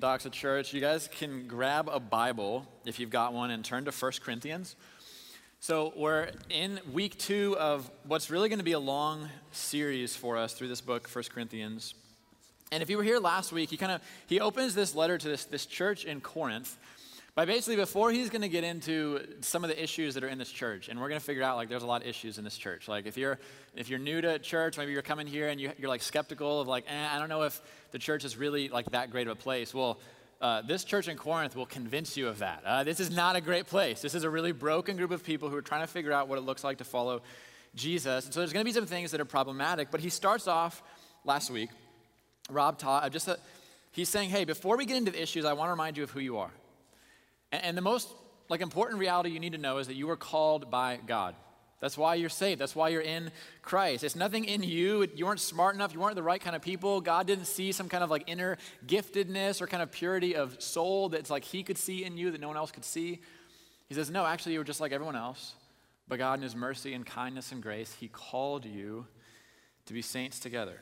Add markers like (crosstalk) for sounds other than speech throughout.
Doxa Church, you guys can grab a Bible if you've got one and turn to 1 Corinthians. So, we're in week two of what's really going to be a long series for us through this book, 1 Corinthians. And if you were here last week, he kind of he opens this letter to this, this church in Corinth by basically before he's going to get into some of the issues that are in this church and we're going to figure out like there's a lot of issues in this church. Like if you're if you're new to church maybe you're coming here and you, are like skeptical of like eh, i don't know if the church is really like that great of a place. Well uh, this church in corinth will convince you of that. Uh, this is not a great place. This is a really broken group of people who are trying to figure out what it looks like to follow jesus. And so there's going to be some things that are problematic but he starts off last week rob taught uh, just a, he's saying hey before we get into the issues i want to remind you of who you are and, and the most like important reality you need to know is that you are called by God. That's why you're saved. That's why you're in Christ. It's nothing in you. You weren't smart enough. You weren't the right kind of people. God didn't see some kind of like inner giftedness or kind of purity of soul that's like He could see in you that no one else could see. He says, No, actually, you were just like everyone else. But God, in His mercy and kindness and grace, He called you to be saints together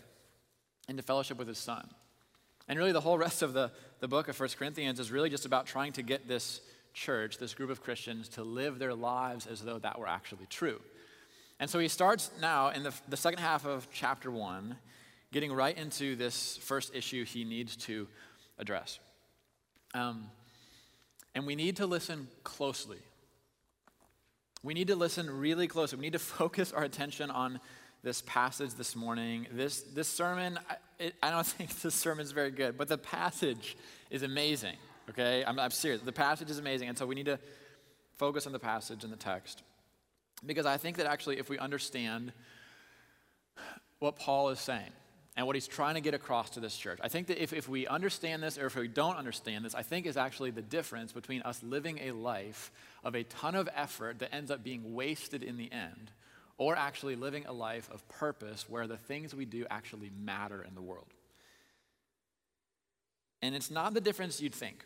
into fellowship with His Son. And really, the whole rest of the, the book of 1 Corinthians is really just about trying to get this church, this group of Christians, to live their lives as though that were actually true. And so he starts now in the, the second half of chapter 1, getting right into this first issue he needs to address. Um, and we need to listen closely. We need to listen really closely. We need to (laughs) focus our attention on this passage this morning. This, this sermon, I, it, I don't (laughs) think this sermon is very good, but the passage is amazing, okay? I'm, I'm serious. The passage is amazing, and so we need to focus on the passage and the text. Because I think that actually, if we understand what Paul is saying and what he's trying to get across to this church, I think that if, if we understand this or if we don't understand this, I think is actually the difference between us living a life of a ton of effort that ends up being wasted in the end or actually living a life of purpose where the things we do actually matter in the world. And it's not the difference you'd think,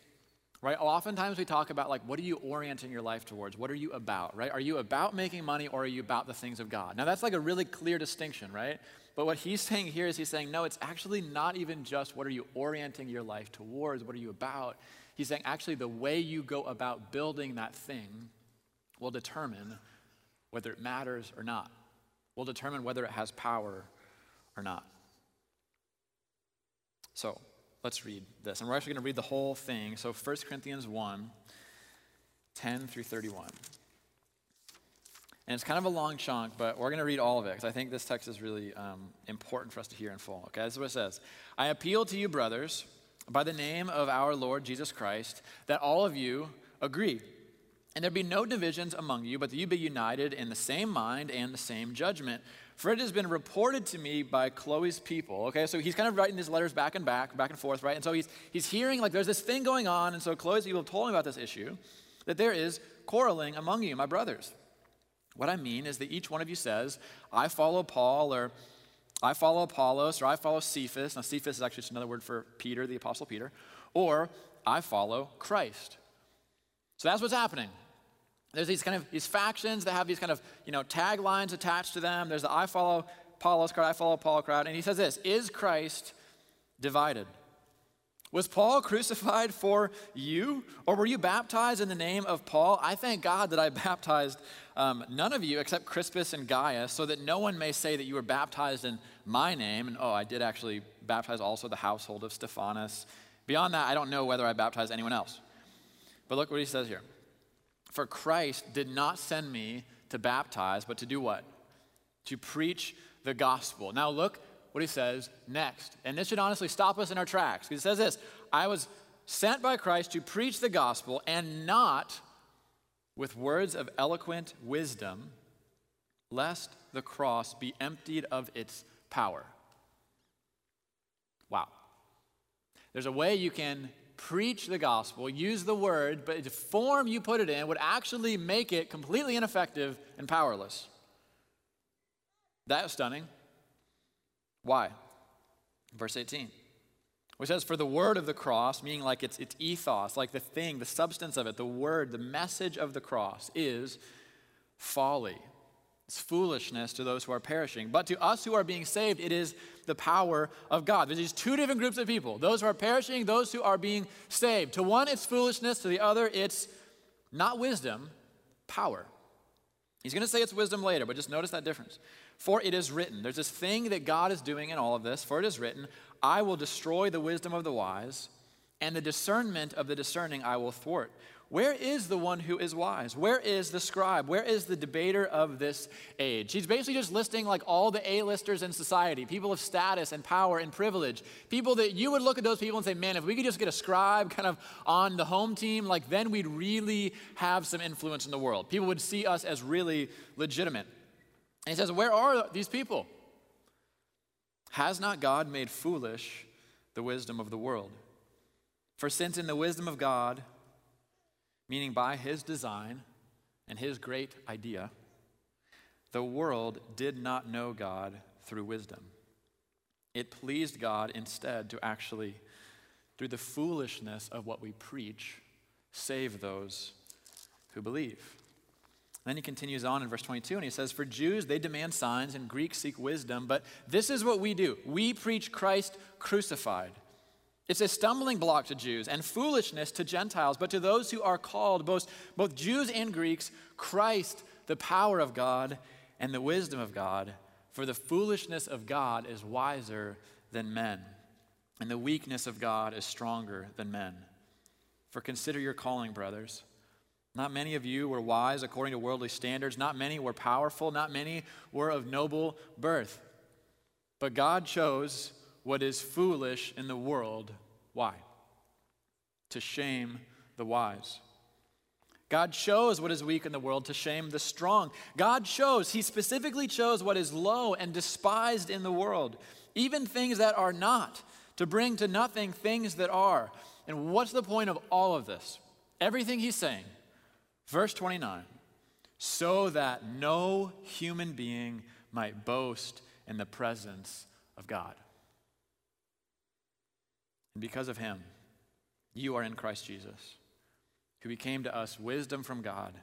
right? Oftentimes we talk about, like, what are you orienting your life towards? What are you about, right? Are you about making money or are you about the things of God? Now, that's like a really clear distinction, right? But what he's (laughs) saying here is he's saying, no, it's actually not even just what are you orienting your life towards, what are you about? He's saying, actually, the way you go about building that thing will determine whether it matters or not, will determine whether it has power or not. So let's read this. And we're actually going to read the whole thing. So 1 Corinthians 1 10 through 31. And it's kind of a long chunk, but we're going to read all of it because I think this text is really um, important for us to hear in full. Okay, this is what it says I appeal to you, brothers, by the name of our Lord Jesus Christ, that all of you agree and there be no divisions among you, but that you be united in the same mind and the same judgment. For it has been reported to me by Chloe's people. Okay, so he's kind of writing these letters back and back, back and forth, right? And so he's, he's hearing like there's this thing going on. And so Chloe's people told me about this issue that there is quarreling among you, my brothers. What I mean is that each one of you says, I follow Paul, or I follow Apollos, or I follow Cephas. Now, Cephas is actually just another word for Peter, the Apostle Peter, or I follow Christ. So that's what's happening. There's these kind of these factions that have these kind of you know taglines attached to them. There's the I follow Apollos crowd, I follow Paul crowd, and he says this: Is Christ divided? Was Paul crucified for you, or were you baptized in the name of Paul? I thank God that I (laughs) baptized um, none of you except Crispus and Gaius, so that no one may say that you were baptized in my name. And oh, I did actually baptize also the household of Stephanas. Beyond that, I don't know whether I baptized anyone else. But look what he says here. For Christ did not send me to baptize, but to do what? To preach the gospel. Now, look what he says next. And this should honestly stop us in our tracks. He says this I was sent by Christ to preach the gospel and not with words of eloquent wisdom, lest the cross be emptied of its power. Wow. There's a way you can preach the gospel, use the word, but the form you put it in would actually make it completely ineffective and powerless. That is stunning. Why? Verse 18, which says, For the word of the cross, meaning like its, its ethos, like the thing, the substance of it, the word, the message of the cross is folly It's foolishness to those who are perishing. But to us who are being saved, it is the power of God. There's these two different groups of people those who are perishing, those who are being saved. To one, it's foolishness. To the other, it's not wisdom, power. He's going to say it's wisdom later, but just notice that difference. For it is written, there's this thing that God is doing in all of this. For it is written, I will destroy the wisdom of the wise, and the discernment of the discerning I will thwart. Where is the one who is wise? Where is the scribe? Where is the debater of this age? He's basically just listing like all the A-listers in society, people of status and power and privilege, people that you would look at those people and say, man, if we could just get a scribe kind of on the home team, like then we'd really have some influence in the world. People would see us as really legitimate. And he says, where are these people? Has not God made foolish the wisdom of the world? For since in the wisdom of God, meaning by his design and his great idea, the world did not know God through wisdom. It pleased God instead to actually, through the foolishness of what we preach, save those who believe. Then he continues on in verse 22 and he says, For Jews, they demand signs and Greeks seek wisdom, but this is what we do we preach Christ crucified it's a stumbling block to Jews and foolishness to Gentiles, but to those who are called, both, both Jews and Greeks, Christ, the power of God and the wisdom of God. For the foolishness of God is wiser than men, and the weakness of God is stronger than men. For consider your calling, brothers. Not many of you were wise according to worldly standards, not many were powerful, not many were of noble birth. But God chose what is foolish in the world. Why? To shame the wise. God shows what is weak in the world to shame the strong. God shows, He specifically chose what is low and despised in the world, even things that are not, to bring to nothing things that are. And what's the point of all of this? Everything He's saying. Verse 29 so that no human being might boast in the presence of God. And because of him, you are in Christ Jesus, who became to us wisdom from God,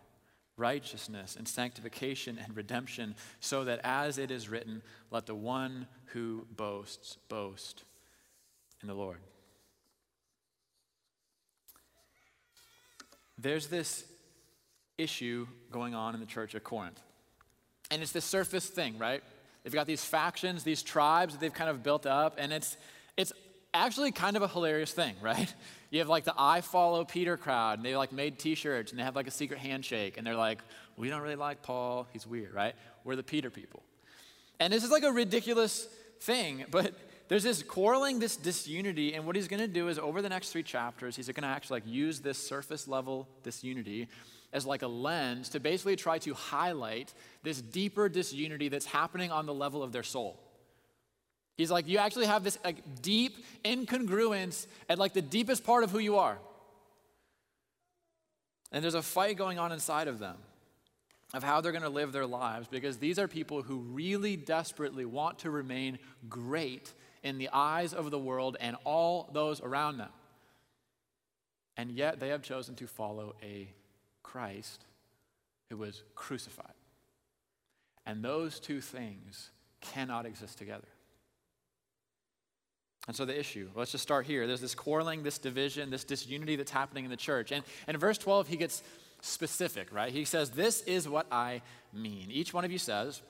righteousness and sanctification and redemption, so that as it is written, let the one who boasts boast in the Lord. There's this issue going on in the church of Corinth. And it's this surface thing, right? They've got these factions, these tribes that they've kind of built up, and it's it's actually kind of a hilarious thing, (laughs) right? You have like the I follow Peter crowd, and they like made t-shirts and they have like a secret handshake, and they're like, we don't really like Paul, he's weird, right? We're the Peter people. And this is like a ridiculous thing, but there's this quarreling, this disunity, and what he's gonna do is over the next three chapters, he's gonna actually like use this surface level disunity as like a lens to basically try to highlight this deeper disunity that's happening on the level of their soul. He's like, you actually have this like deep incongruence at like the deepest part of who you are. And there's a fight going on inside of them of how they're going to live their lives because these are people who really desperately want to remain great in the eyes of the world and all those around them. And yet they have chosen to follow a Christ who was crucified. And those two things cannot exist together. And so the issue, let's just start here. There's this quarreling, this division, this disunity that's happening in the church. And, and in verse 12, he gets specific, right? He says, This is what I mean. Each one of you says,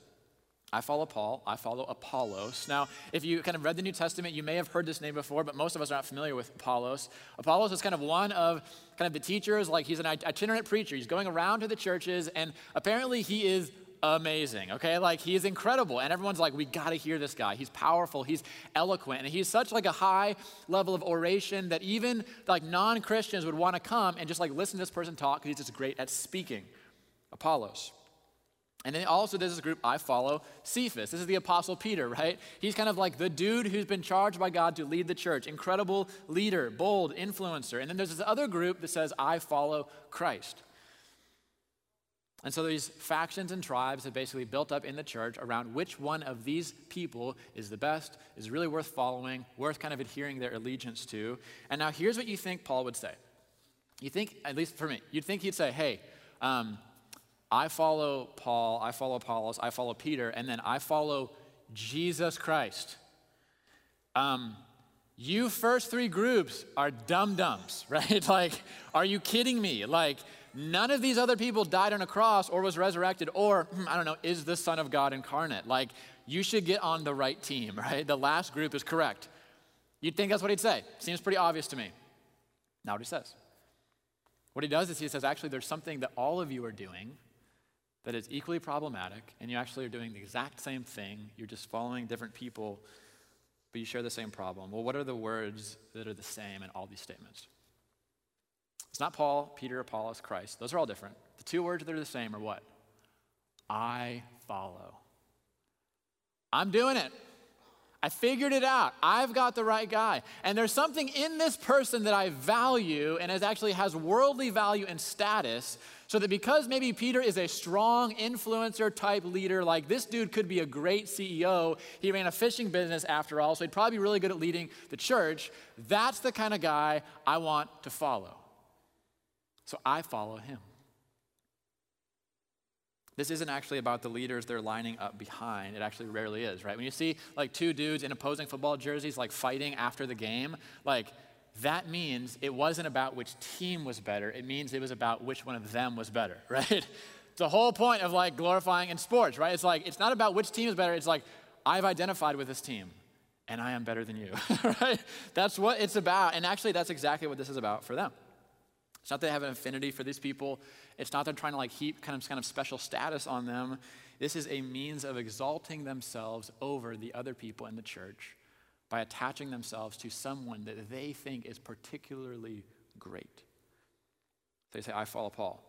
I follow Paul, I follow Apollos. Now, if you kind of read the New Testament, you may have heard this name before, but most of us are not familiar with Apollos. Apollos is kind of one of kind of the teachers, like he's an itinerant preacher. He's going around to the churches, and apparently he is amazing, okay? Like he's incredible. And everyone's like, we gotta hear this guy. He's powerful, he's eloquent, and he's such like a high level of oration that even like non-Christians would want to come and just like listen to this person talk because he's just great at speaking. Apollos. And then also there's this group I follow, Cephas. This is the Apostle Peter, right? He's kind of like the dude who's been charged by God to lead the church. Incredible leader, bold influencer. And then there's this other group that says, I follow Christ. And so these factions and tribes have basically built up in the church around which one of these people is the best, is really worth following, worth kind of adhering their allegiance to. And now here's what you think Paul would say. You think, at least for me, you'd think he'd say, hey, um, I follow Paul, I follow Apollos, I follow Peter, and then I follow Jesus Christ. Um, you first three groups are dumb dumbs, (laughs) right? like, are you kidding me? Like, none of these other people died on a cross or was resurrected or, hmm, I don't know, is the Son of God incarnate. Like, you should get on the right team, (laughs) right? The last group is correct. You'd think that's what he'd say. Seems pretty obvious to me. Not what he says. What he does is he says, actually, there's something that all of you are doing that is equally problematic, and you actually are doing the exact same thing. You're just following different people, but you share the same problem. Well, what are the words that are the same in all these statements? It's not Paul, Peter, Apollos, Christ. Those are all different. The two words that are the same are what? I follow. I'm doing it. I figured it out. I've got the right guy. And there's something in this person that I value and is actually has worldly value and status. So that because maybe Peter is a strong influencer type leader, like this dude could be a great CEO. He ran a fishing business after all, so he'd probably be really good at leading the church. That's the kind of guy I want to follow. So I follow him. This isn't actually about the leaders they're lining up behind. It actually rarely is, right? When you see like two dudes in opposing football jerseys like fighting after the game, like that means it wasn't about which team was better. It means it was about which one of them was better, (laughs) right? The whole point of like glorifying in sports, right? It's like it's not about which team is better. It's like I've identified with this team and I am better than you, (laughs) right? That's what it's about. And actually that's exactly what this is about for them. It's not that they have an affinity for these people. It's not that they're trying to like heap kind of, kind of special status on them. This is a means of exalting themselves over the other people in the church by attaching themselves to someone that they think is particularly great. They say, I follow Paul.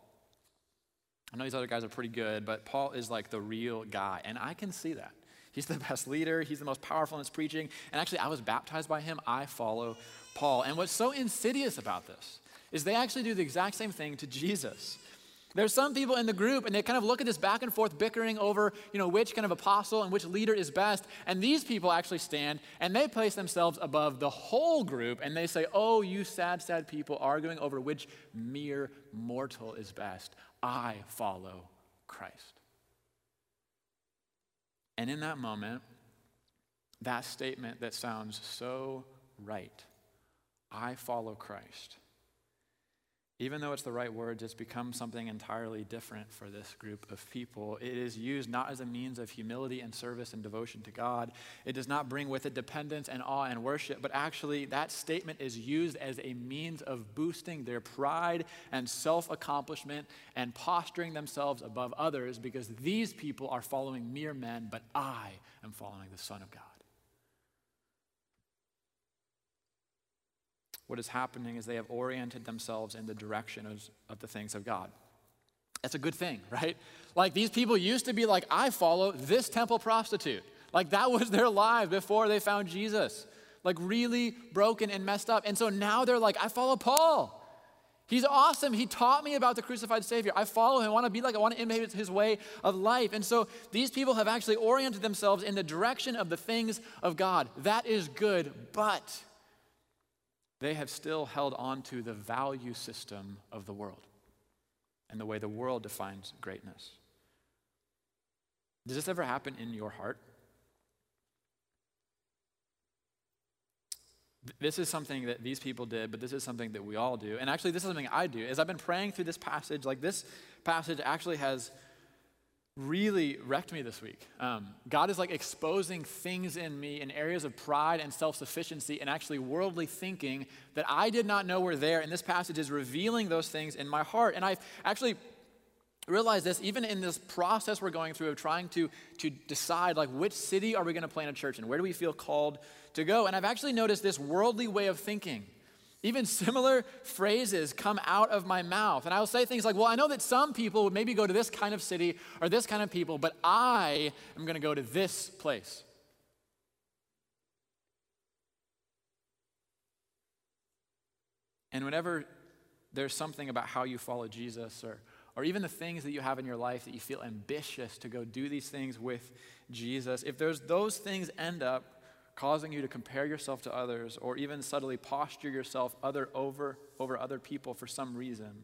I know these other guys are pretty good, but Paul is like the real guy. And I can see that. He's the (laughs) best leader, he's the most powerful in his preaching. And actually, I was baptized by him. I follow Paul. And what's so insidious about this is they actually do the exact same thing to Jesus. There's some people in the group and they kind of look at this back and forth bickering over, you know, which kind of apostle and which leader is best. And these people actually stand and they place themselves above the whole group and they say, "Oh, you sad sad people arguing over which mere mortal is best. I follow Christ." And in that moment, that statement that sounds so right, I follow Christ even though it's the right words, it's become something entirely different for this group of people. It is used not as a means of humility and service and devotion to God. It does not bring with it dependence and awe and worship, but actually, that statement is used as a means of boosting their pride and self accomplishment and posturing themselves above others because these people are following mere men, but I am following the Son of God. What is happening is they have oriented themselves in the direction of, of the things of God. That's a good thing, (laughs) right? Like these people used to be like, I follow this temple prostitute. Like that was their life before they found Jesus. Like really broken and messed up. And so now they're like, I follow Paul. He's awesome. He taught me about the crucified Savior. I follow him. I want to be like, I want to imitate his way of life. And so these people have actually oriented themselves in the direction of the things of God. That is good, but they have still held on to the value system of the world and the way the world defines greatness. Does this ever happen in your heart? This is something that these people did, but this is something that we all do. And actually, this is something I do. As I've been praying through this passage, like this passage actually has really wrecked me this week. Um, God is like exposing things in me in areas of pride and self sufficiency and actually worldly thinking that I did not know were there. And this passage is revealing those things in my heart. And I've actually realized this even in this process we're going through of trying to, to decide like which city are we going to plant a church in? Where do we feel called to go? And I've actually noticed this worldly way of thinking even similar phrases come out of my mouth. And I will say things like, Well, I know that some people would maybe go to this kind of city or this kind of people, but I am going to go to this place. And whenever there's something about how you follow Jesus or, or even the things that you have in your life that you feel ambitious to go do these things with Jesus, if there's those things end up causing you to compare yourself to others or even subtly posture yourself other over over other people for some reason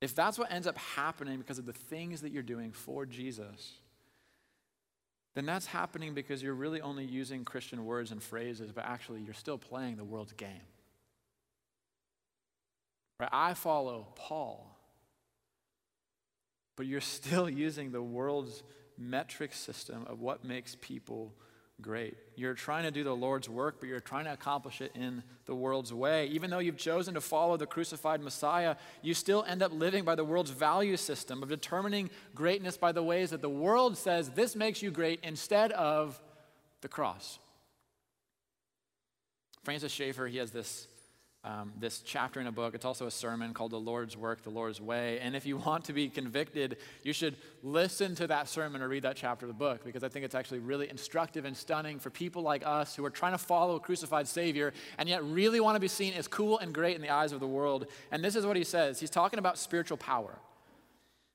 if that's what ends up happening because of the things that you're doing for Jesus, then that's happening because you're really only using Christian words and phrases, but actually you're still playing the world's game. Right? I follow Paul, but you're (laughs) still using the world's metric system of what makes people great. You're trying to do the Lord's work, but you're trying to accomplish it in the world's way. Even though you've chosen to follow the crucified Messiah, you still end up living by the world's value system of determining greatness by the ways that the world says this makes you great instead of the cross. Francis Schaeffer, he has this um, this chapter in a book. It's also a sermon called The Lord's Work, The Lord's Way. And if you want to be convicted, you should listen to that sermon or read that chapter of the book because I think it's actually really instructive and stunning for people like us who are trying to follow a crucified Savior and yet really want to be seen as cool and great in the eyes of the world. And this is what he says He's talking about spiritual power.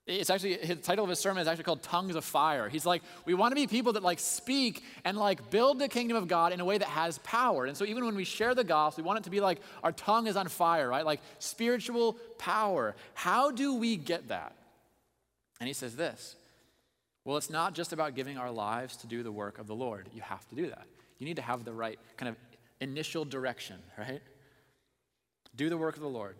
It's actually, his title of his sermon is actually called Tongues of Fire. He's like, we want to be people that like speak and like build the kingdom of God in a way that has power. And so even when we share the gospel, we want it to be like our tongue is on fire, right? Like spiritual power. How do we get that? And he says this Well, it's not just about giving our lives to do the work of the Lord. You have to do that. You need to have the right kind of initial direction, right? Do the work of the Lord.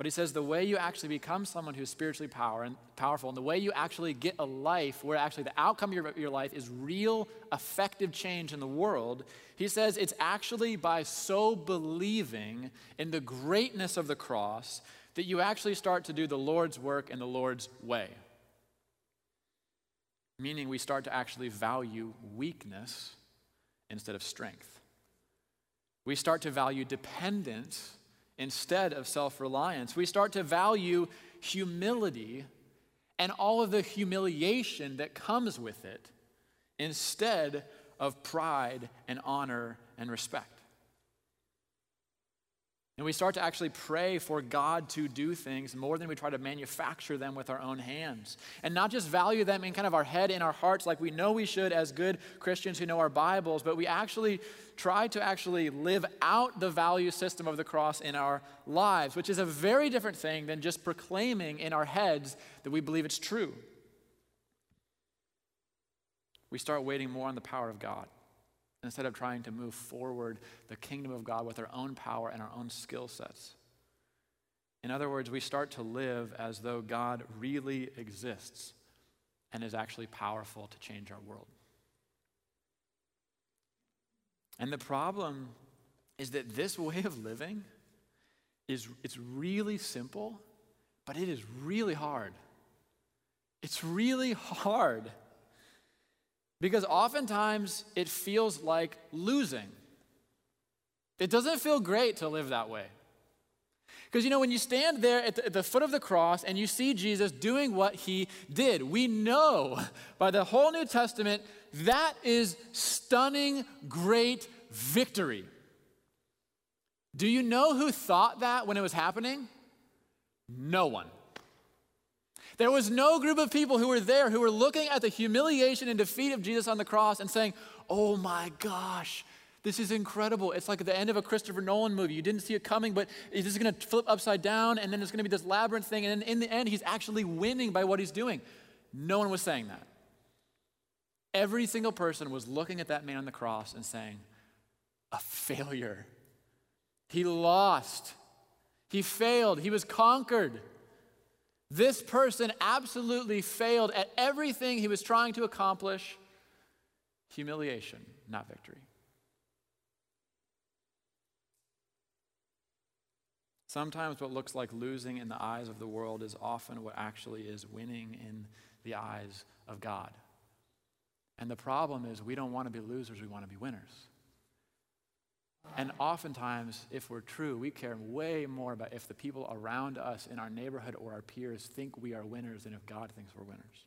But he says the way you actually become someone who's spiritually power and powerful, and the way you actually get a life where actually the outcome of your, your life is real, effective change in the world, he says it's actually by so believing in the greatness of the cross that you actually start to do the Lord's work in the Lord's way. Meaning, we start to actually value weakness instead of strength. We start to value dependence instead of self reliance. We start to value humility and all of the humiliation that comes with it instead of pride and honor and respect. And we start to actually pray for God to do things more than we try to manufacture them with our own hands. And not just value them in kind of our head and our hearts like we know we should as good Christians who know our Bibles, but we actually try to actually live out the value system of the cross in our lives, which is a very different thing than just proclaiming in our heads that we believe it's true. We start waiting more on the power of God instead of trying to move forward the kingdom of God with our own power and our own skill sets. In other words, we start to live as though God really exists and is actually powerful to change our world. And the problem is that this (laughs) way of living is it's really simple, but it is really hard. It's really hard. Because oftentimes it feels like losing. It doesn't feel great to live that way. Because you know, when you stand there at the, at the, foot of the cross and you see Jesus doing what he did, we know by the whole New Testament that is stunning, great victory. Do you know who thought that when it was happening? No one. There was no group of people who were there who were looking at the humiliation and defeat of Jesus on the cross and saying, Oh my gosh, this is incredible. It's like the end of a Christopher Nolan movie. You didn't see it coming, but this is going to flip upside down, and then there's going to be this labyrinth thing, and in the end, he's actually winning by what he's doing. No one was saying that. Every single person was looking at that man on the cross and saying, A failure. He lost. He failed. He was conquered. This person absolutely failed at everything he was trying to accomplish. Humiliation, not victory. Sometimes what looks like losing in the eyes of the world is often what actually is winning in the eyes of God. And the problem is we don't want to be losers, we want to be winners. And oftentimes, if we're true, we care way more about if the people around us in our neighborhood or our peers think we are winners than if God thinks we're winners.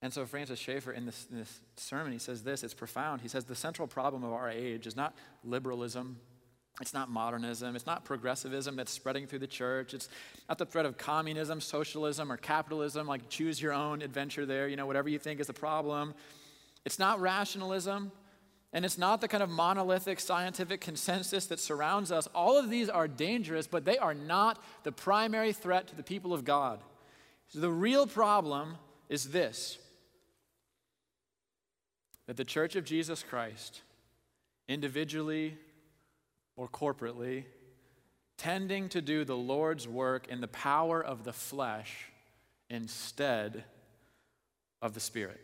And so, Francis Schaeffer, in this, in this sermon, he says this it's profound. He says, The central problem of our age is not liberalism, it's not modernism, it's not progressivism that's spreading through the church, it's not the threat of communism, socialism, or capitalism, like choose your own adventure there, you know, whatever you think is the problem. It's not rationalism. And it's not the kind of monolithic scientific consensus that surrounds us. All of these are dangerous, but they are not the primary threat to the people of God. So the real problem is this that the church of Jesus Christ, individually or corporately, tending to do the Lord's work in the power of the flesh instead of the Spirit.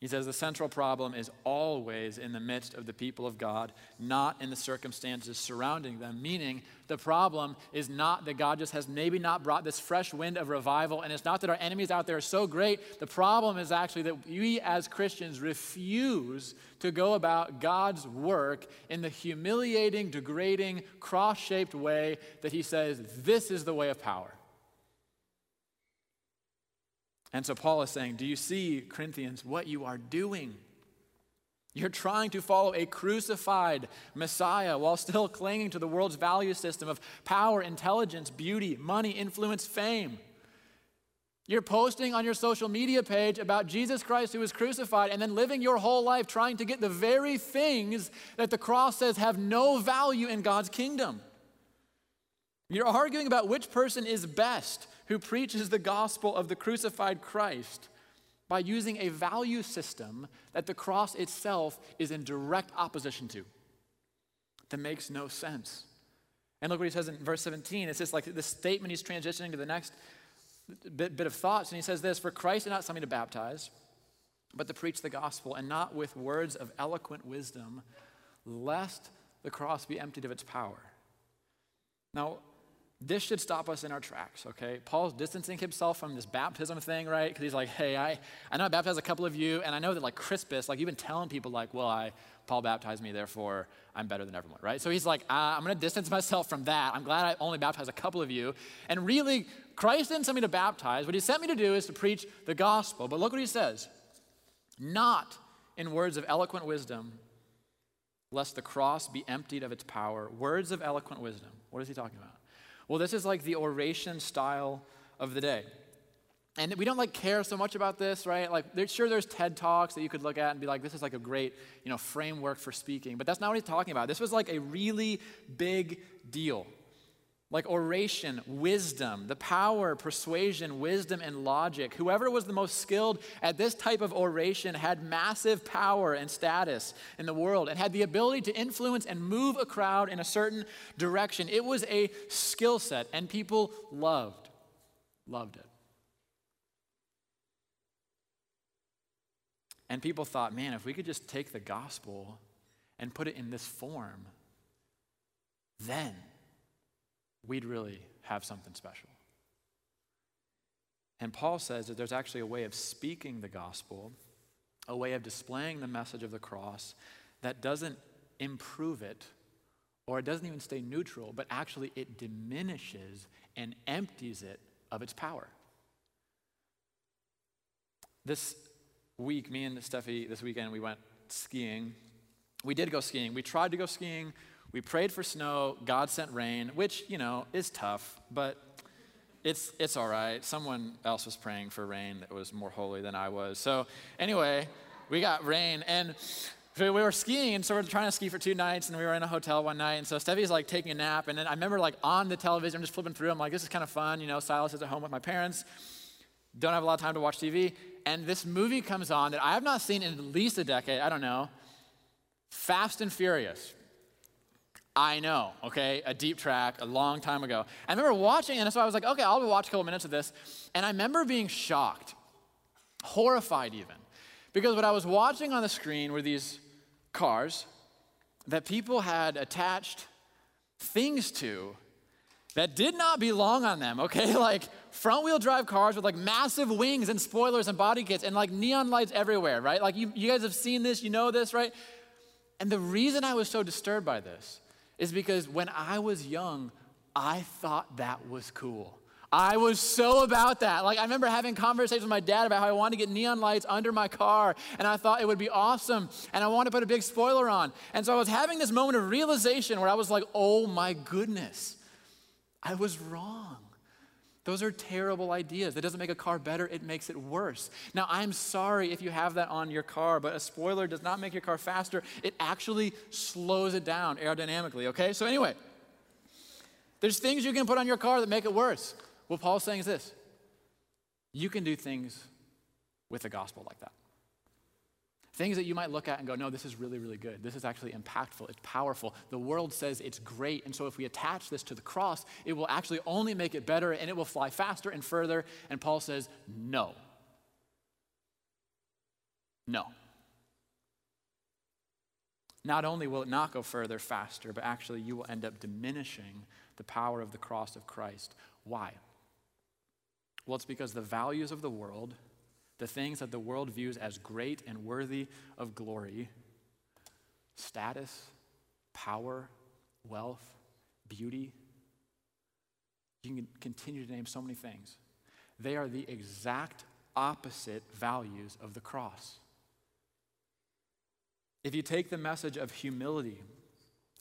He says the central problem is always in the midst of the people of God, not in the circumstances surrounding them. Meaning, the problem is not that God just has maybe not brought this fresh wind of revival, and it's not that our enemies out there are so great. The problem is actually that we as Christians refuse to go about God's work in the humiliating, degrading, cross shaped way that He says, this is the way of power. And so Paul is saying, Do you see, Corinthians, what you are doing? You're trying to follow a crucified Messiah while still clinging to the world's value system of power, intelligence, beauty, money, influence, fame. You're posting on your social media page about Jesus Christ who was crucified and then living your whole life trying to get the very things that the cross says have no value in God's kingdom. You're arguing about which person is best who preaches the gospel of the crucified Christ by using a value system that the cross itself is in direct opposition to. That makes no sense. And look what he says in verse 17. It's just like the statement he's transitioning to the next bit, bit of thoughts. And he says this For Christ did not me to baptize, but to preach the gospel, and not with words of eloquent wisdom, lest the cross be emptied of its power. Now, this should stop us in our tracks, okay? Paul's distancing himself from this baptism thing, right? Because he's like, hey, I, I know I baptized a couple of you, and I know that like Crispus, like you've been telling people like, well, I, Paul baptized me, therefore I'm better than everyone, right? So he's like, uh, I'm gonna distance myself from that. I'm glad I only baptized a couple of you. And really, Christ didn't send me to baptize. What he sent me to do is to preach the gospel. But look what he says. Not in words of eloquent wisdom, lest the cross be emptied of its power. Words of eloquent wisdom. What is he talking about? Well, this is like the oration style of the day. And we don't like care so much about this, right? Like, sure, there's TED Talks that you could look at and be like, this is like a great, you know, framework for speaking. But that's not what he's talking about. This was like a really big deal like oration, wisdom, the power, persuasion, wisdom, and logic. Whoever was the most skilled at this type of oration had massive power and status in the world and had the ability to influence and move a crowd in a certain direction. It was a skill set, and people loved, loved it. And people thought, man, if we could just take the gospel and put it in this form, then we'd really have something special. And Paul says that there's actually a way of speaking the gospel, a way of displaying the message of the cross that doesn't improve it or it doesn't even stay neutral, but actually it diminishes and empties it of its power. This week, me and Steffi, this weekend, we went skiing. We did go skiing. We tried to go skiing. We prayed for snow, God sent rain, which, you know, is tough, but it's, it's all right. Someone else was praying for rain that was more holy than I was. So, anyway, we got rain. And we were skiing, and so we are trying to ski for two nights, and we were in a hotel one night. And so Stevie's like taking a nap, and then I remember like on the television, I'm just flipping through. I'm like, this is kind of fun, you know. Silas is at home with my parents, don't have a lot of time to watch TV, and this movie comes on that I have not seen in at least a decade. I don't know. Fast and Furious. I know, okay, a deep track a long time ago. I remember watching, and so I was like, okay, I'll watch a couple minutes of this. And I remember being shocked, horrified even, because what I was watching on the screen were these cars that people had attached things to that did not belong on them, okay? (laughs) Like front wheel drive cars with like massive wings and spoilers and body kits and like neon lights everywhere, right? Like you, you guys have seen this, you know this, right? And the reason I was so disturbed by this is because when I was young, I thought that was cool. I was so about that. Like, I remember having conversations with my dad about how I wanted to get neon lights under my car, and I thought it would be awesome, and I wanted to put a big spoiler on. And so I was having this moment of realization where I was like, oh my goodness, I was wrong. Those are terrible ideas. That doesn't make a car better, it makes it worse. Now, I'm sorry if you have that on your car, but a spoiler does not make your car faster. It actually slows it down aerodynamically, okay? So, anyway, there's things you can put on your car that make it worse. What Paul's saying is this you can do things with the gospel like that. Things that you might look at and go, no, this is really, really good. This is actually impactful. It's powerful. The world says it's great. And so if we attach this to the cross, it will actually only make it better and it will fly faster and further. And Paul says, no. No. Not only will it not go further faster, but actually you will end up diminishing the power of the cross of Christ. Why? Well, it's because the values of the world the things that the world views as great and worthy of glory status, power, wealth, beauty. You can continue to name so many things. They are the exact opposite values of the cross. If you take the message of humility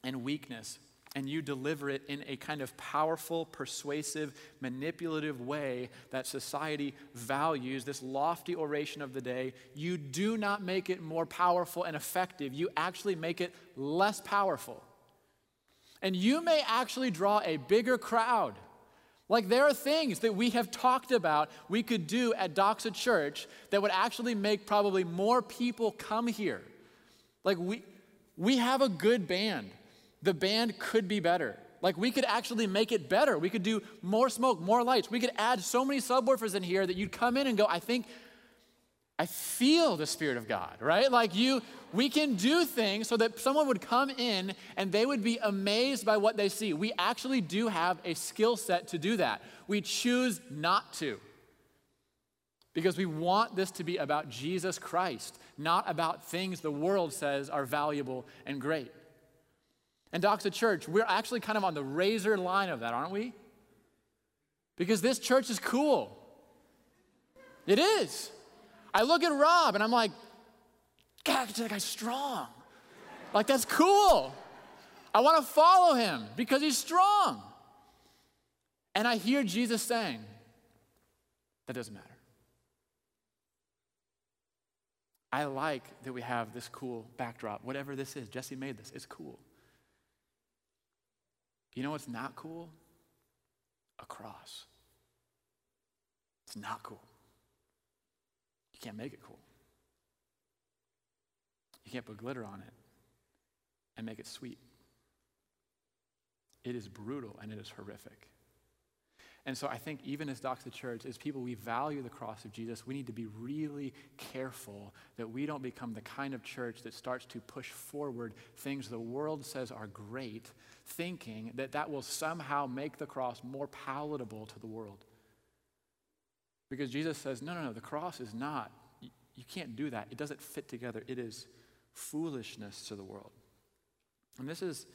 and weakness and you deliver it in a kind of powerful, persuasive, manipulative way that society values, this lofty oration of the day, you do not make it more powerful and effective. You actually make it less powerful. And you may actually draw a bigger crowd. Like there are things that we have talked about we could do at Doxa Church that would actually make probably more people come here. Like we we have a good band the band could be better. Like we could actually make it better. We could do more smoke, more lights. We could add so many subwoofers in here that you'd come in and go, I think I feel the Spirit of God, right? Like you, we can do things so that someone would come in and they would be amazed by what they see. We actually do have a skill set to do that. We choose not to because we want this to be about Jesus Christ, not about things the world says are valuable and great. And Doxa Church, we're actually kind of on the razor line of that, aren't we? Because this church is cool. It is. I look at Rob and I'm like, God, that guy's strong. Like, that's cool. I want to follow him because he's strong. And I hear Jesus saying, that doesn't matter. I like that we have this cool backdrop, whatever this is. Jesse made this, it's cool. You know what's not cool? A cross. It's not cool. You can't make it cool. You can't put glitter on it and make it sweet. It is brutal and it is horrific. And so I think even as Doxa Church, as people we value the cross of Jesus, we need to be really careful that we don't become the kind of church that starts to push forward things the world says are great, thinking that that will somehow make the cross more palatable to the world. Because Jesus says, no, no, no, the cross is not. You, you can't do that. It doesn't fit together. It is foolishness to the world. And this is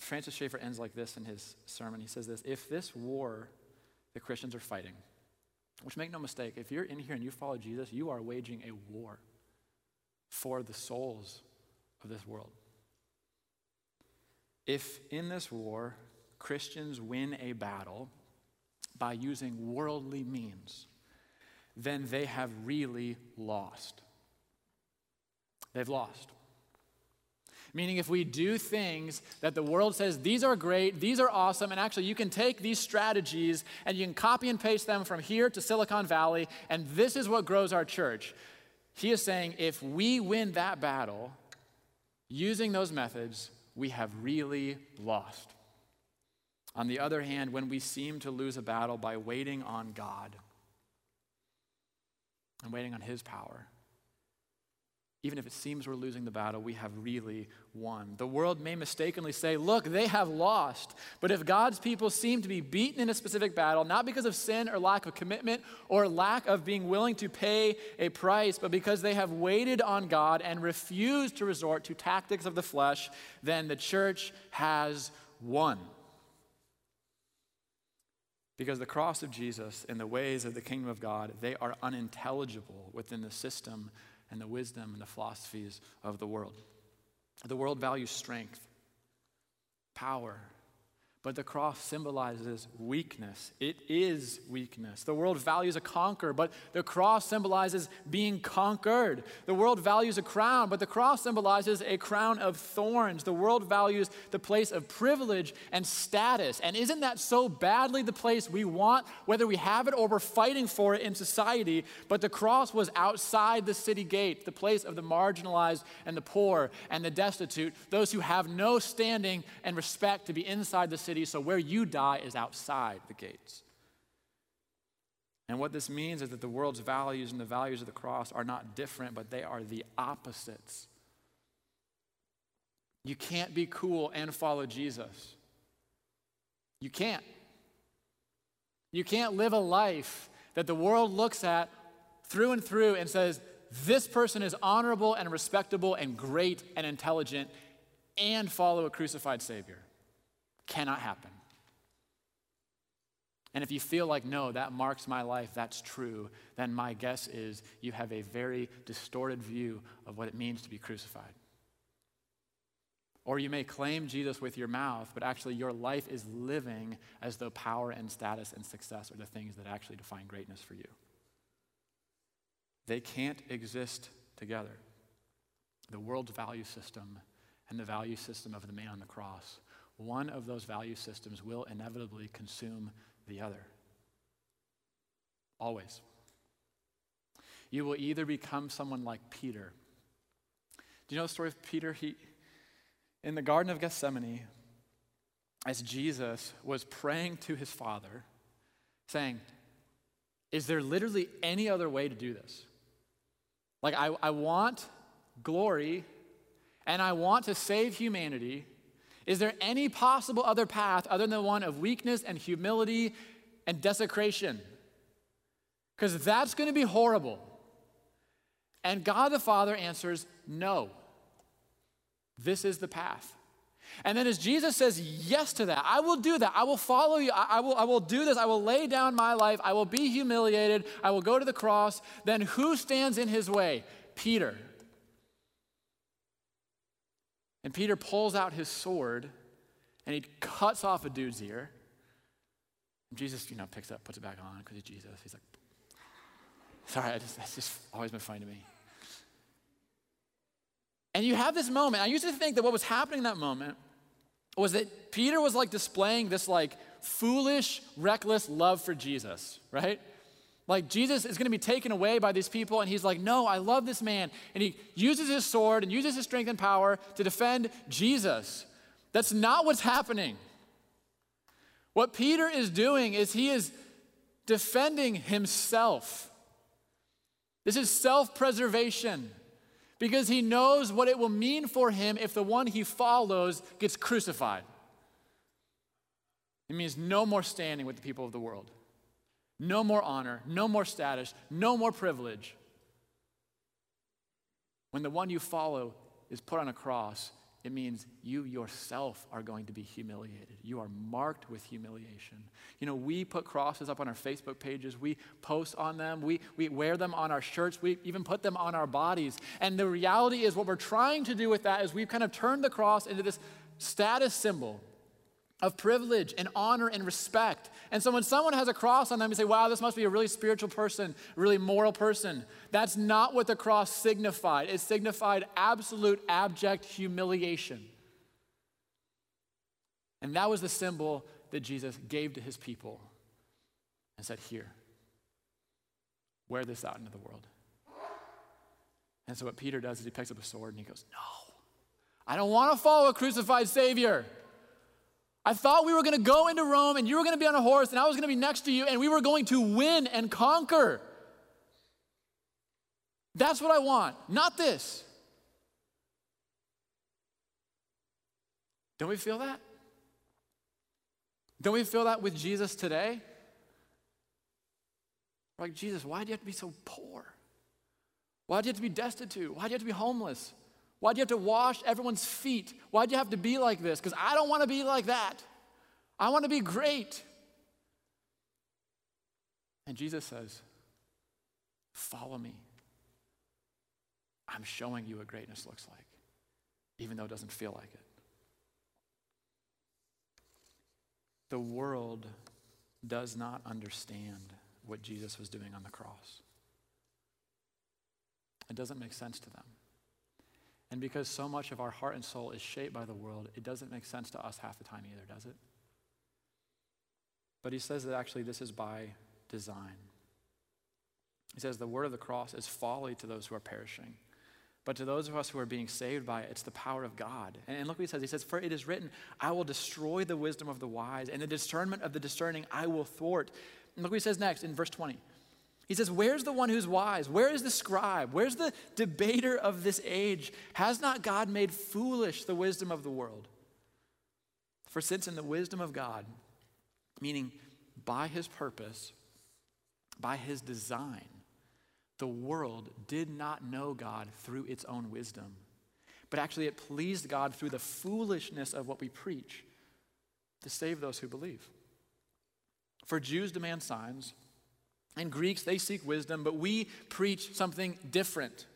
Francis Schaeffer ends like this in his sermon. He says this If this war that Christians are fighting, which make no mistake, if you're in here and you follow Jesus, you are waging a war for the souls of this world. If in this war Christians win a battle by using worldly means, then they have really lost. They've lost. Meaning, if we do things that the world says, these are great, these are awesome, and actually you can take these strategies and you can copy and paste them from here to Silicon Valley, and this is what grows our church. He is saying, if we win that battle using those methods, we have really lost. On the other hand, when we seem to lose a battle by waiting on God and waiting on His power, even if it seems we're losing the battle, we have really won. The world may mistakenly say, look, they have lost. But if God's people seem to be beaten in a specific battle, not because of sin or lack of commitment or lack of being willing to pay a price, but because they have waited on God and refused to resort to tactics of the flesh, then the church has won. Because the cross of Jesus and the ways of the kingdom of God, they are unintelligible within the system and the wisdom and the philosophies of the world. The world values strength, power, But the cross symbolizes weakness. It is weakness. The world values a conqueror, but the cross symbolizes being conquered. The world values a crown, but the cross symbolizes a crown of thorns. The world values the place of privilege and status. And isn't that so badly the place we want, whether we have it or we're fighting for it in society? But the cross was outside the city gate, the place of the marginalized and the poor and the destitute, those who have no standing and respect to be inside the city city, so where you die is outside the gates. And what this means is that the world's values and the values of the cross are not different, but they are the opposites. You can't be cool and follow Jesus. You can't. You can't live a life that the world looks at through and through and says, this person is honorable and respectable and great and intelligent and follow a crucified Savior. Cannot happen. And if you feel like, no, that marks my life, that's true, then my guess is you have a very distorted view of what it means to be crucified. Or you may claim Jesus with your mouth, but actually your life is living as though power and status and success are the things that actually define greatness for you. They can't exist together. The world's value system and the value system of the man on the cross one of those value systems will inevitably consume the other. Always. You will either become someone like Peter. Do you know the story of Peter? He, in the Garden of Gethsemane, as Jesus was praying to his Father, saying, Is there literally any other way to do this? Like, I, I want glory and I want to save humanity, is there any possible other path other than the one of weakness and humility and desecration? Because that's going to be horrible. And God the Father answers, No. This is the path. And then as Jesus says yes to that, I will do that. I will follow you. I, I, will, I will do this. I will lay down my life. I will be humiliated. I will go to the cross. Then who stands in his way? Peter. And Peter pulls out his sword and he cuts off a dude's ear. And Jesus, you know, picks up, puts it back on because he's Jesus. He's like, sorry, just, that's just always been funny to me. And you have this moment. I used to think that what was happening in that moment was that Peter was like displaying this like foolish, reckless love for Jesus, right? Like Jesus is going to be taken away by these people, and he's like, No, I love this man. And he uses his sword and uses his strength and power to defend Jesus. That's not what's happening. What Peter is doing is he is defending himself. This is self preservation because he knows what it will mean for him if the one he follows gets crucified. It means no more standing with the people of the world. No more honor, no more status, no more privilege. When the one you follow is put on a cross, it means you yourself are going to be humiliated. You are marked with humiliation. You know, we put crosses up on our Facebook pages, we post on them, we, we wear them on our shirts, we even put them on our bodies. And the reality is, what we're trying to do with that is we've kind of turned the cross into this status symbol of privilege and honor and respect. And so when someone has a cross on them, you say, wow, this must be a really spiritual person, really moral person. That's not what the cross signified. It signified absolute abject humiliation. And that was the symbol that Jesus gave to his people and said, Here, wear this out into the world. And so what Peter does is he picks up a sword and he goes, No, I don't want to follow a crucified Savior. I thought we were going to go into Rome and you were going to be on a horse and I was going to be next to you and we were going to win and conquer. That's what I want, not this. Don't we feel that? Don't we feel that with Jesus today? like, Jesus, why do you have to be so poor? Why do you have to be destitute? Why do you have to be homeless? Why do you have to wash everyone's feet? Why do you have to be like this? Because I don't want to be like that. I want to be great. And Jesus says, Follow me. I'm showing you what greatness looks like, even though it doesn't feel like it. the world does not understand what Jesus was doing on the cross. It doesn't make sense to them. And because so much of our heart and soul is shaped by the world, it doesn't make sense to us half the time either, does it? But he says that actually this is by design. He says the word of the cross is folly to those who are perishing. But to those of us who are being saved by it, it's the power of God. And, look what he says. He says, For it is written, I will destroy the wisdom of the wise, and the discernment of the discerning I will thwart. And look what he says next in verse 20. He says, Where's the one who's wise? Where is the scribe? Where's the debater of this age? Has not God made foolish the wisdom of the world? For since in the wisdom of God, meaning by his purpose, by his design, the world did not know God through its own wisdom, but actually it pleased God through the foolishness of what we preach to save those who believe. For Jews demand signs, and Greeks, they seek wisdom, but we preach something different.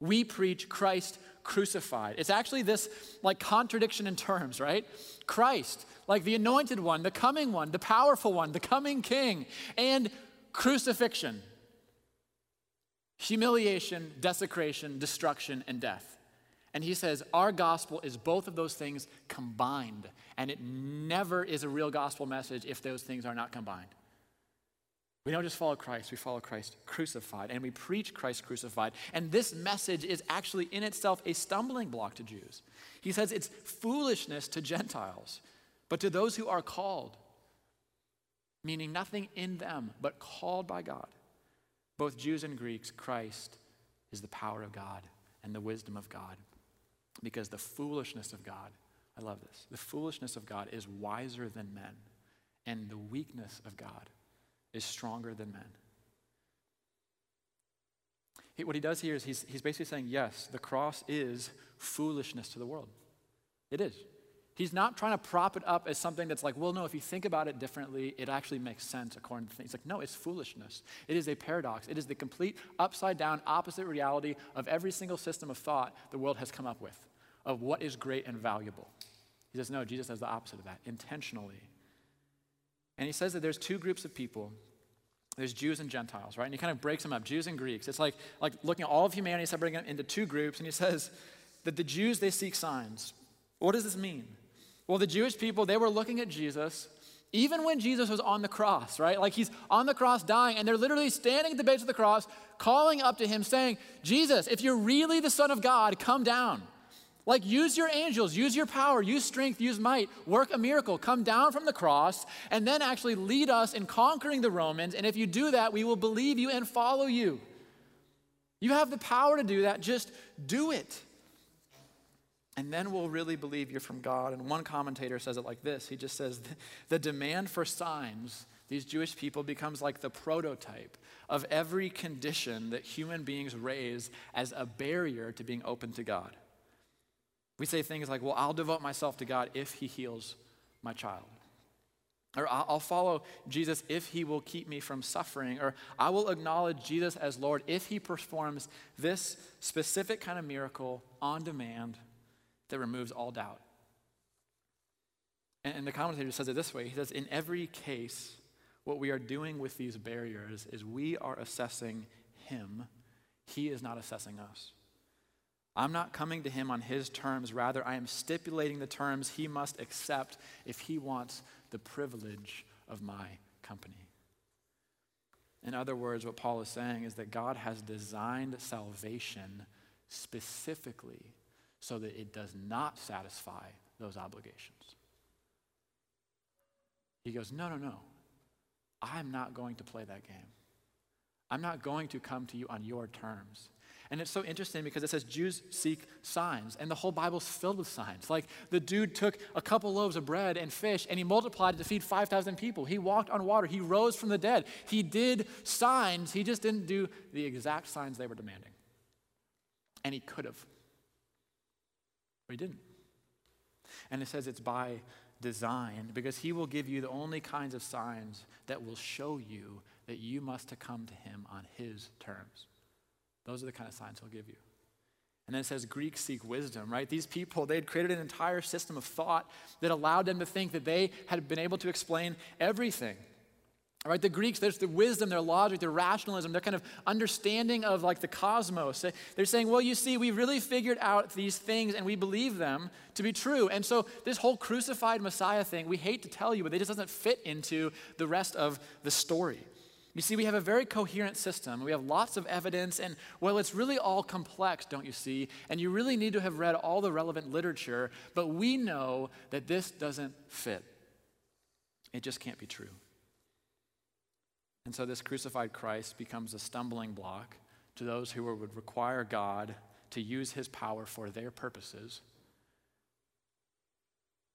We preach Christ crucified. It's actually this like contradiction in terms, right? Christ, like the anointed one, the coming one, the powerful one, the coming king, and crucifixion humiliation, desecration, destruction, and death. And he says, Our gospel is both of those things combined. And it never is a real gospel message if those things are not combined. We don't just follow Christ, we follow Christ crucified, and we preach Christ crucified. And this message is actually in itself a stumbling block to Jews. He says it's foolishness to Gentiles, but to those who are called, meaning nothing in them, but called by God both Jews and Greeks, Christ is the power of God and the wisdom of God. Because the foolishness of God, I love this, the foolishness of God is wiser than men, and the weakness of God is stronger than men. He, what he does here is he's, he's basically saying, yes, the cross is foolishness to the world. It is. He's not trying to prop it up as something that's like, well, no, if you think about it differently, it actually makes sense according to things. He's like, no, it's foolishness. It is a paradox. It is the complete upside down, opposite reality of every single system of thought the world has come up with, of what is great and valuable. He says, no, Jesus does the opposite of that, intentionally. And he says that there's two groups of people there's Jews and Gentiles, right? And he kind of breaks them up, Jews and Greeks. It's like, like looking at all of humanity, separating them into two groups, and he says that the Jews, they seek signs. What does this mean? Well, the Jewish people, they were looking at Jesus even when Jesus was on the cross, right? Like he's on the cross dying, and they're literally standing at the base of the cross, calling up to him, saying, Jesus, if you're really the Son of God, come down. Like, use your angels, use your power, use strength, use might, work a miracle, come down from the cross, and then actually lead us in conquering the Romans. And if you do that, we will believe you and follow you. You have the power to do that, just do it and then we'll really believe you're from God. And one commentator says it like this He just says, (laughs) The demand for signs, these Jewish people, becomes like the prototype of every condition that human beings raise as a barrier to being open to God. We say things like, Well, I'll devote myself to God if He heals my child. Or I'll follow Jesus if he will keep me from suffering. Or I will acknowledge Jesus as Lord if he performs this specific kind of miracle on demand that removes all doubt. And, the commentator says it this way He says, In every case, what we are doing with these barriers is we are assessing Him, He is not assessing us. I'm not coming to Him on His terms, rather, I am stipulating the terms He must accept if He wants the privilege of my company. In other words, what Paul is saying is that God has designed salvation specifically so that it does not satisfy those obligations. He goes, No, no, no. I'm not going to play that game. I'm not going to come to you on your terms. And it's so interesting because it says Jews seek signs, and the whole Bible's filled with signs. Like the dude took a couple loaves of bread and fish, and he multiplied it to feed 5,000 people. He walked on water. He rose from the dead. He did signs. He just didn't do the exact signs they were demanding. And he could have. But he didn't. And it says it's by design because he will give you the only kinds of signs that will show you that you must come to him on his terms. Those are the kind of signs he'll give you. And then it says Greeks seek wisdom, right? These people, they had created an entire system of thought that allowed them to think that they had been able to explain everything. Right, the Greeks, there's the wisdom, their logic, their rationalism, their kind of understanding of like the cosmos. They're saying, well, you see, we really figured out these things and we believe them to be true. And so this whole crucified Messiah thing, we hate to tell you, but it just doesn't fit into the rest of the story. You see, we have a very coherent system. We have lots of evidence, and well, it's really all complex, don't you see? And you really need to have read all the relevant literature, but we know that this doesn't fit. It just can't be true. And so this crucified Christ becomes a stumbling block to those who would require God to use his power for their purposes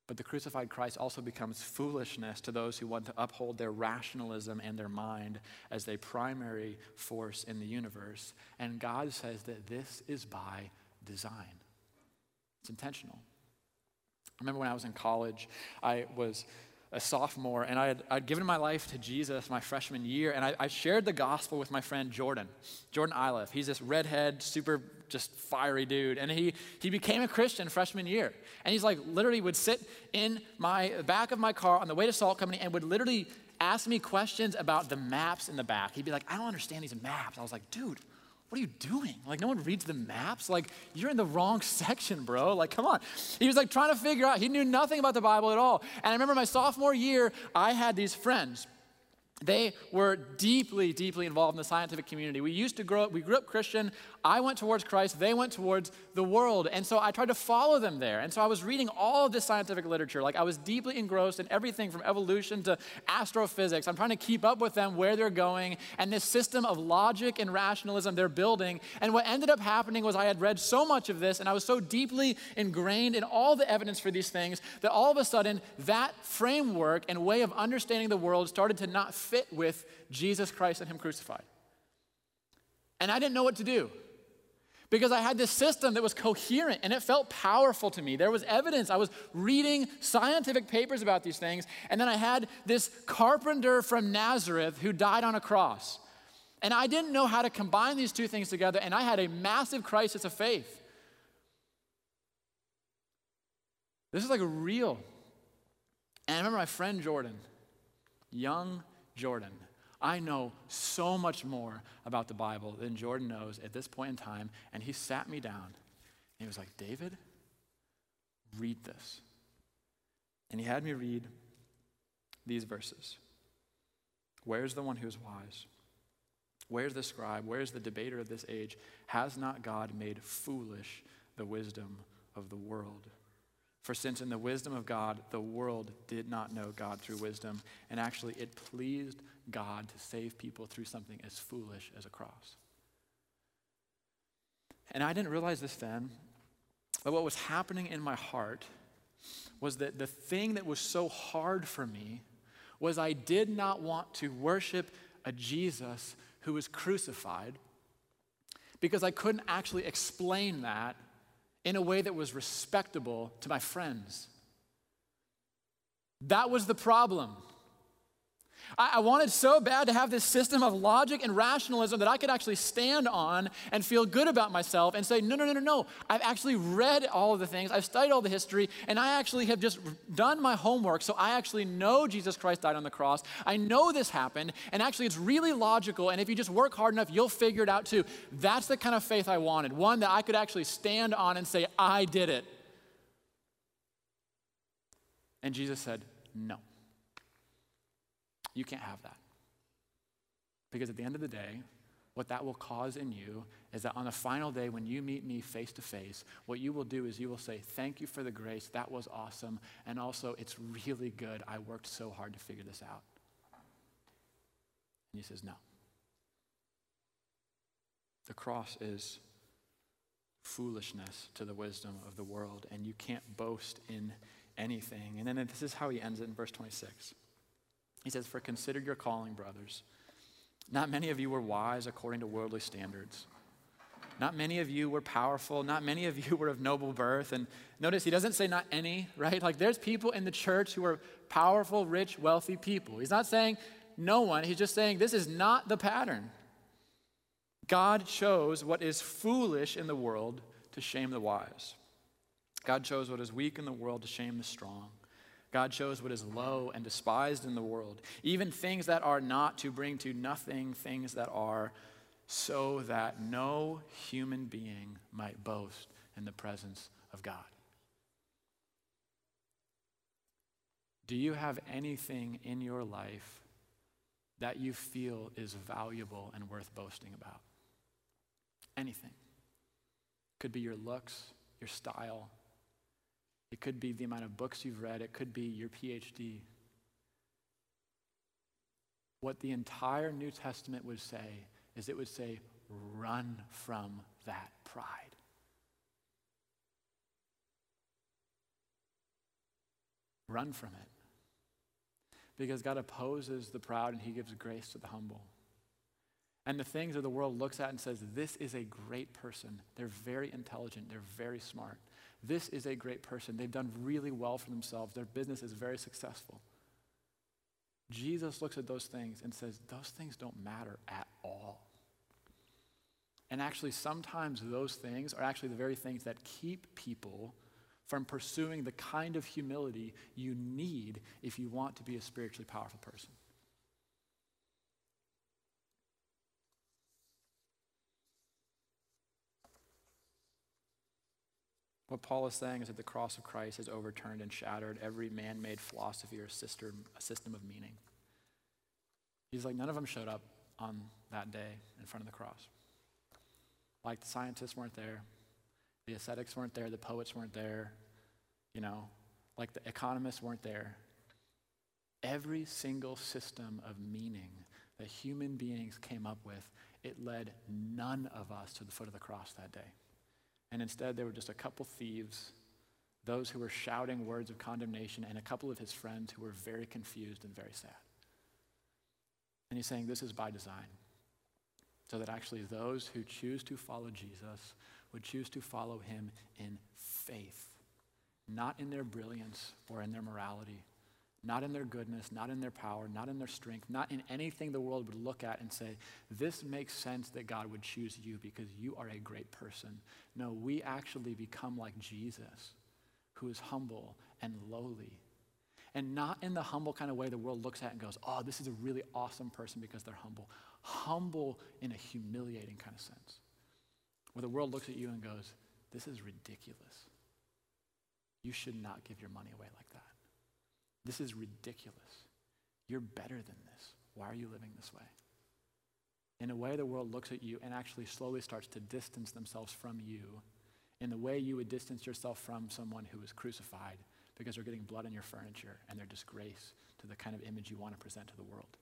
but the crucified Christ also becomes foolishness to those who want to uphold their rationalism and their mind as a primary force in the universe. And God says that this is by design, it's intentional. I remember when I was in college, I was a sophomore, and I had, I'd given my life to Jesus my freshman year, and I, I, shared the gospel with my friend Jordan, Jordan Iliff. He's this redhead, super just fiery dude, and he, he became a Christian freshman year. And he's like, literally would sit in my back of my car on the way to Salt Company and would literally ask me questions about the maps in the back. He'd be like, I don't understand these maps. I was like, dude, what are you doing? Like, no one reads the maps. Like, you're in the wrong section, bro. Like, come on. He was like trying to figure out, he knew nothing about the Bible at all. And I remember my sophomore year, I had these friends they were deeply, deeply involved in the scientific community. We used to grow up, we grew up Christian. I went towards Christ, they went towards the world. And so I tried to follow them there. And so I was reading all of this scientific literature. Like I was deeply engrossed in everything from evolution to astrophysics. I'm trying to keep up with them where they're going and this system of logic and rationalism they're building. And what ended up happening was I had read so much of this and I was so deeply ingrained in all the evidence for these things that all of a sudden that framework and way of understanding the world started to not fit with Jesus Christ and Him crucified. And I didn't know what to do because I had this system that was coherent and it felt powerful to me. There was evidence. I was reading scientific papers about these things, and then I had this carpenter from Nazareth who died on a cross. And I didn't know how to combine these two things together, and I had a massive crisis of faith. This is like a real. And I remember my friend Jordan, young Jordan. I know so much more about the Bible than Jordan knows at this point in time. And he sat me down and he was like, David, read this. And he had me read these verses Where's the one who's wise? Where's the scribe? Where's the debater of this age? Has not God made foolish the wisdom of the world? For since in the wisdom of God, the world did not know God through wisdom, and actually it pleased God to save people through something as foolish as a cross. And I didn't realize this then, but what was happening in my heart was that the thing that was so hard for me was I did not want to worship a Jesus who was crucified because I couldn't actually explain that in a way that was respectable to my friends. That was the problem. I, I, wanted so bad to have this system of logic and rationalism that I could actually stand on and feel good about myself and say, no, no, no, no, no. I've actually read all of the things, I've studied all the history, and I actually have just done my homework. So I actually know Jesus Christ died on the cross. I know this happened, and actually it's really logical. And if you just work hard enough, you'll figure it out too. That's the kind of faith I wanted one that I could actually stand on and say, I did it. And Jesus said, no. You can't have that. Because at the end of the day, what that will cause in you is that on the final day, when you meet me face to face, what you will do is you will say, Thank you for the grace. That was awesome. And also, it's really good. I worked so hard to figure this out. And he says, No. The cross is foolishness to the wisdom of the world, and you can't boast in anything. And then this is how he ends it in verse 26. He says, For consider your calling, brothers. Not many of you were wise according to worldly standards. Not many of you were powerful. Not many of you (laughs) were of noble birth. And notice he doesn't say not any, right? Like there's people in the church who are powerful, rich, wealthy people. He's not saying no one. He's just saying this is not the pattern. God chose what is foolish in the world to shame the wise. God chose what is weak in the world to shame the strong. God chose what is low and despised in the world, even things that are not to bring to nothing things that are, so that no human being might boast in the presence of God. Do you have anything in your life that you feel is valuable and worth boasting about? Anything. Could be your looks, your style. It could be the amount of books you've read. It could be your PhD. What the entire New Testament would say is it would say, run from that pride. Run from it. Because God opposes the proud and he gives grace to the humble. And the things that the world looks at and says, this is a great person. They're very intelligent. They're very smart. This is a great person. They've done really well for themselves. Their business is very successful. Jesus looks at those things and says, those things don't matter at all. And actually, sometimes those things are actually the very things that keep people from pursuing the kind of humility you need if you want to be a spiritually powerful person. What Paul is saying is that the cross of Christ has overturned and shattered every man made philosophy or system, system of meaning. He's like, none of them showed up on that day in front of the cross. Like the scientists weren't there, the ascetics weren't there, the poets weren't there, you know, like the economists weren't there. Every single system of meaning that human beings came up with, it led none of us to the foot of the cross that day. And instead, there were just a couple thieves, those who were shouting words of condemnation, and a couple of his friends who were very confused and very sad. And he's saying this is by design, so that actually those who choose to follow Jesus would choose to follow him in faith, not in their brilliance or in their morality, not in their goodness, not in their power, not in their strength, not in anything the world would look at and say, this makes sense that God would choose you because you are a great person. No, we actually become like Jesus, who is humble and lowly. And not in the humble kind of way the world looks at and goes, oh, this is a really awesome person because they're humble. Humble in a humiliating kind of sense, where the world looks at you and goes, this is ridiculous. You should not give your money away like. This is ridiculous. You're better than this. Why are you living this way? In a way, the world looks at you and actually slowly starts to distance themselves from you in the way you would distance yourself from someone who was crucified because they're getting blood on your furniture and they're disgrace to the kind of image you want to present to the world.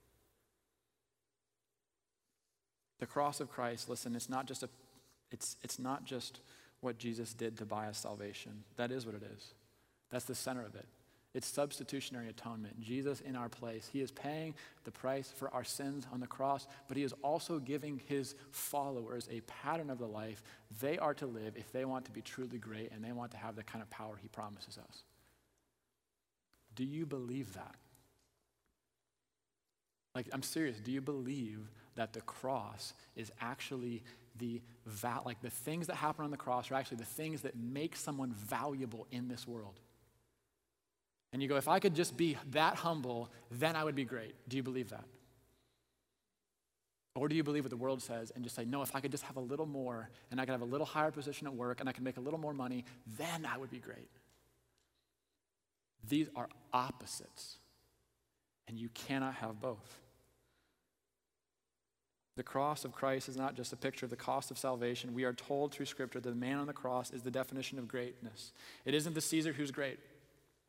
The cross of Christ, listen, it's not just a it's it's not just what Jesus did to buy us salvation. That is what it is. That's the center of it. It's substitutionary atonement. Jesus in our place. He is paying the price for our sins on the cross, but he is also giving his followers a pattern of the life they are to live if they want to be truly great and they want to have the kind of power he promises us. Do you believe that? Like, I'm serious. Do you believe that the cross is actually the va- like the things that happen on the cross are actually the things that make someone valuable in this world? And you go, if I could just be that humble, then I would be great. Do you believe that? Or do you believe what the world says and just say, no, if I could just have a little more and I could have a little higher position at work and I could make a little more money, then I would be great? These are opposites, and you cannot have both. The cross of Christ is not just a picture of the cost of salvation. We are told through Scripture that the man on the cross is the definition of greatness. It isn't the Caesar who's great.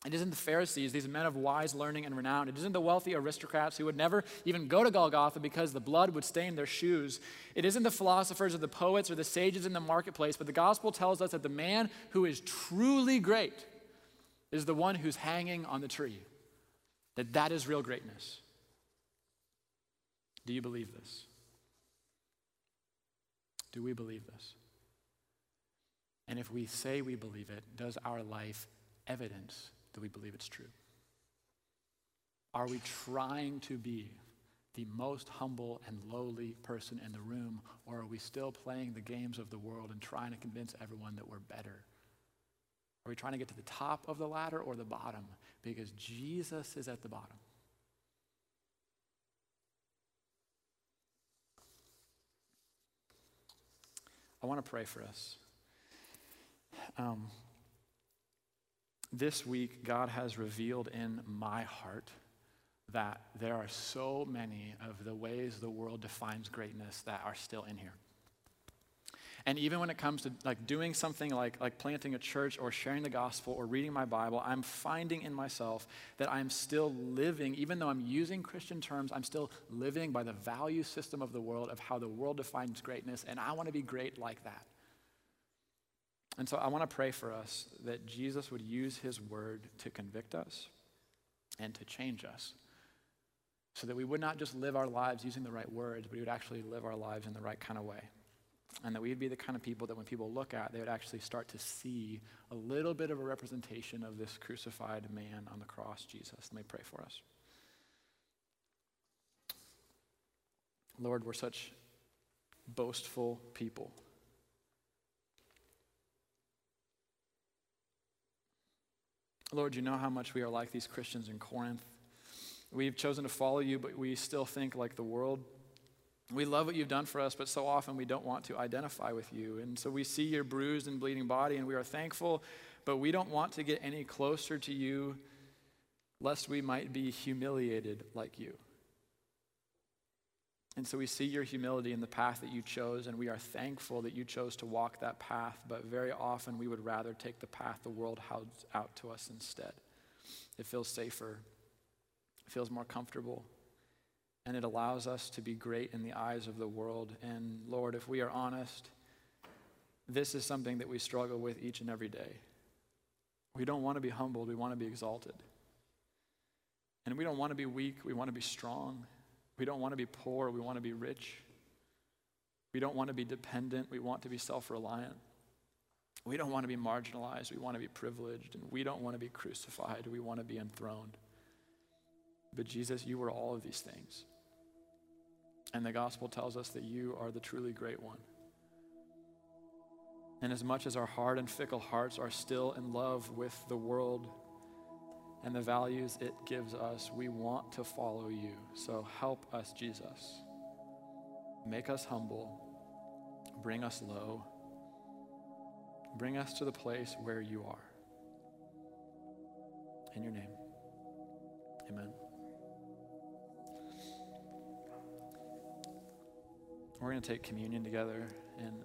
It isn't the Pharisees, these men of wise learning and renown. It isn't the wealthy aristocrats who would never even go to Golgotha because the blood would stain their shoes. It isn't the philosophers or the poets or the sages in the marketplace, but the gospel tells us that the man who is truly great is the one who's hanging on the tree. That that is real greatness. Do you believe this? Do we believe this? And if we say we believe it, does our life evidence that we believe it's true? Are we trying to be the most humble and lowly person in the room, or are we still playing the games of the world and trying to convince everyone that we're better? Are we trying to get to the top of the ladder or the bottom? Because Jesus is at the bottom. I want to pray for us. Um, this week, God has revealed in my heart that there are so many of the ways the world defines greatness that are still in here. And even when it comes to like doing something like, like planting a church or sharing the gospel or reading my Bible, I'm finding in myself that I'm still living, even though I'm using Christian terms, I'm still living by the value system of the world of how the world defines greatness, and I want to be great like that. And so I want to pray for us that Jesus would use his word to convict us and to change us so that we would not just live our lives using the right words, but we would actually live our lives in the right kind of way. And that we'd be the kind of people that when people look at, they would actually start to see a little bit of a representation of this crucified man on the cross, Jesus. Let me pray for us. Lord, we're such boastful people. Lord, you know how much we are like these Christians in Corinth. We've chosen to follow you, but we still think like the world. We love what you've done for us, but so often we don't want to identify with you. And so we see your bruised and bleeding body, and we are thankful, but we don't want to get any closer to you lest we might be humiliated like you. And so we see your humility in the path that you chose, and we are thankful that you chose to walk that path, but very often we would rather take the path the world holds out to us instead. It feels safer, it feels more comfortable, and it allows us to be great in the eyes of the world. And Lord, if we are honest, this is something that we struggle with each and every day. We don't want to be humbled, we want to be exalted. And we don't want to be weak, we want to be strong. We don't want to be poor, we want to be rich. We don't want to be dependent, we want to be self reliant. We don't want to be marginalized, we want to be privileged. And we don't want to be crucified, we want to be enthroned. But Jesus, you were all of these things. And the gospel tells us that you are the truly great one. And as much as our hard and fickle hearts are still in love with the world, and the values it gives us, we want to follow you. So help us, Jesus. Make us humble, bring us low, bring us to the place where you are. In your name, amen. We're going to take communion together, and